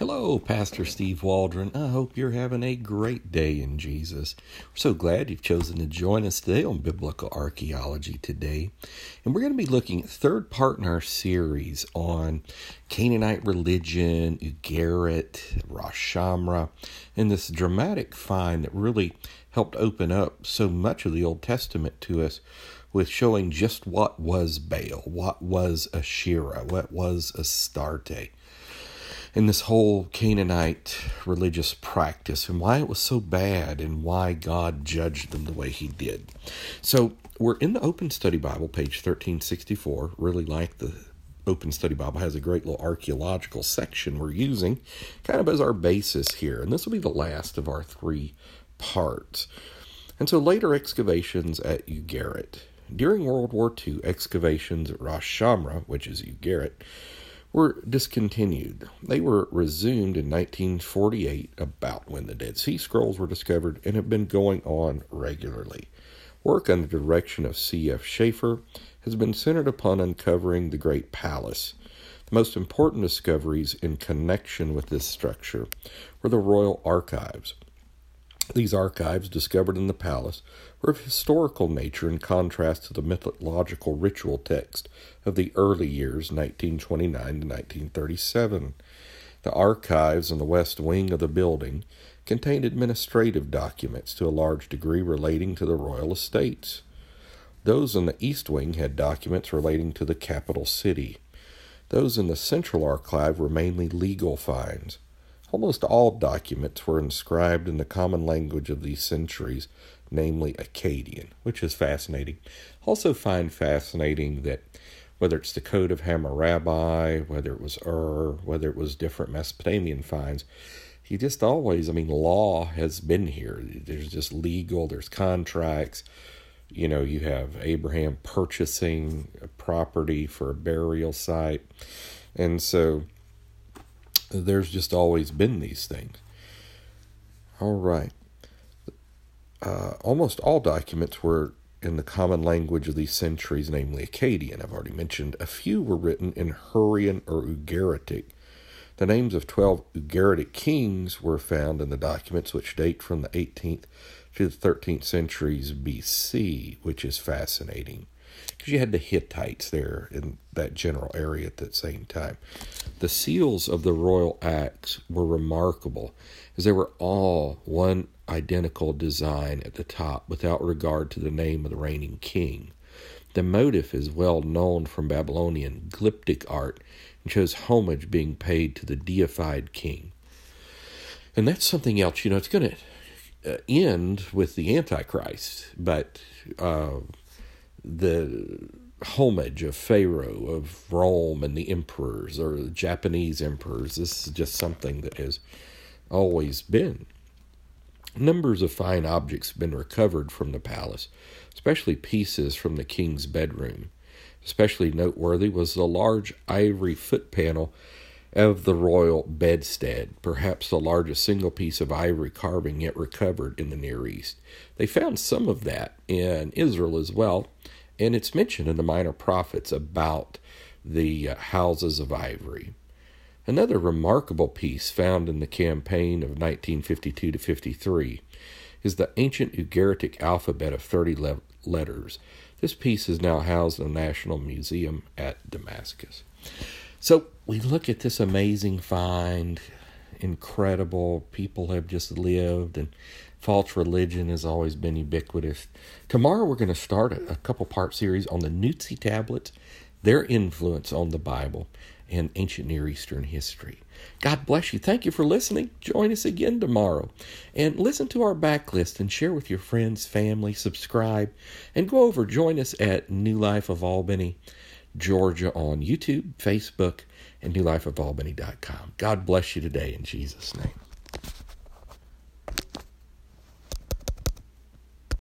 Hello, Pastor Steve Waldron. I hope you're having a great day in Jesus. We're so glad you've chosen to join us today on Biblical Archaeology today. And we're going to be looking at third part in our series on Canaanite religion, Ugarit, Rosh Shamra, and this dramatic find that really helped open up so much of the Old Testament to us with showing just what was Baal, what was Asherah, what was Astarte and this whole Canaanite religious practice and why it was so bad and why God judged them the way he did. So we're in the Open Study Bible, page 1364. Really like the Open Study Bible has a great little archaeological section we're using kind of as our basis here. And this will be the last of our three parts. And so later excavations at Ugarit. During World War II, excavations at Rosh Shamra, which is Ugarit, were discontinued. They were resumed in 1948, about when the Dead Sea Scrolls were discovered, and have been going on regularly. Work under the direction of C.F. Schaeffer has been centered upon uncovering the Great Palace. The most important discoveries in connection with this structure were the Royal Archives, these archives, discovered in the palace, were of historical nature in contrast to the mythological ritual text of the early years 1929 to 1937. The archives in the west wing of the building contained administrative documents to a large degree relating to the royal estates. Those in the east wing had documents relating to the capital city. Those in the central archive were mainly legal finds. Almost all documents were inscribed in the common language of these centuries, namely Akkadian, which is fascinating. Also, find fascinating that whether it's the Code of Hammurabi, whether it was Ur, whether it was different Mesopotamian finds, he just always, I mean, law has been here. There's just legal, there's contracts. You know, you have Abraham purchasing property for a burial site. And so there's just always been these things. All right. Uh, almost all documents were in the common language of these centuries, namely Akkadian, I've already mentioned. A few were written in Hurrian or Ugaritic. The names of 12 Ugaritic kings were found in the documents, which date from the 18th to the 13th centuries BC, which is fascinating because you had the Hittites there in that general area at that same time. The seals of the royal acts were remarkable, as they were all one identical design at the top without regard to the name of the reigning king. The motif is well known from Babylonian glyptic art and shows homage being paid to the deified king. And that's something else, you know, it's going to uh, end with the Antichrist, but uh, the homage of Pharaoh, of Rome, and the emperors or the Japanese emperors. This is just something that has always been. Numbers of fine objects have been recovered from the palace, especially pieces from the king's bedroom. Especially noteworthy was the large ivory foot panel of the royal bedstead, perhaps the largest single piece of ivory carving yet recovered in the Near East. They found some of that in Israel as well, and it's mentioned in the Minor Prophets about the uh, houses of ivory. Another remarkable piece found in the campaign of 1952 to 53 is the ancient Ugaritic alphabet of 30 le- letters. This piece is now housed in the National Museum at Damascus. So we look at this amazing find, incredible. People have just lived, and false religion has always been ubiquitous. Tomorrow we're going to start a, couple part series on the Nuzi tablets, their influence on the Bible, and ancient Near Eastern history. God bless you. Thank you for listening. Join us again tomorrow. And listen to our backlist and share with your friends, family, subscribe, and go over. Join us at New Life of Albany Georgia on YouTube, Facebook, and newlifeofalbany.com. God bless you today in Jesus' name.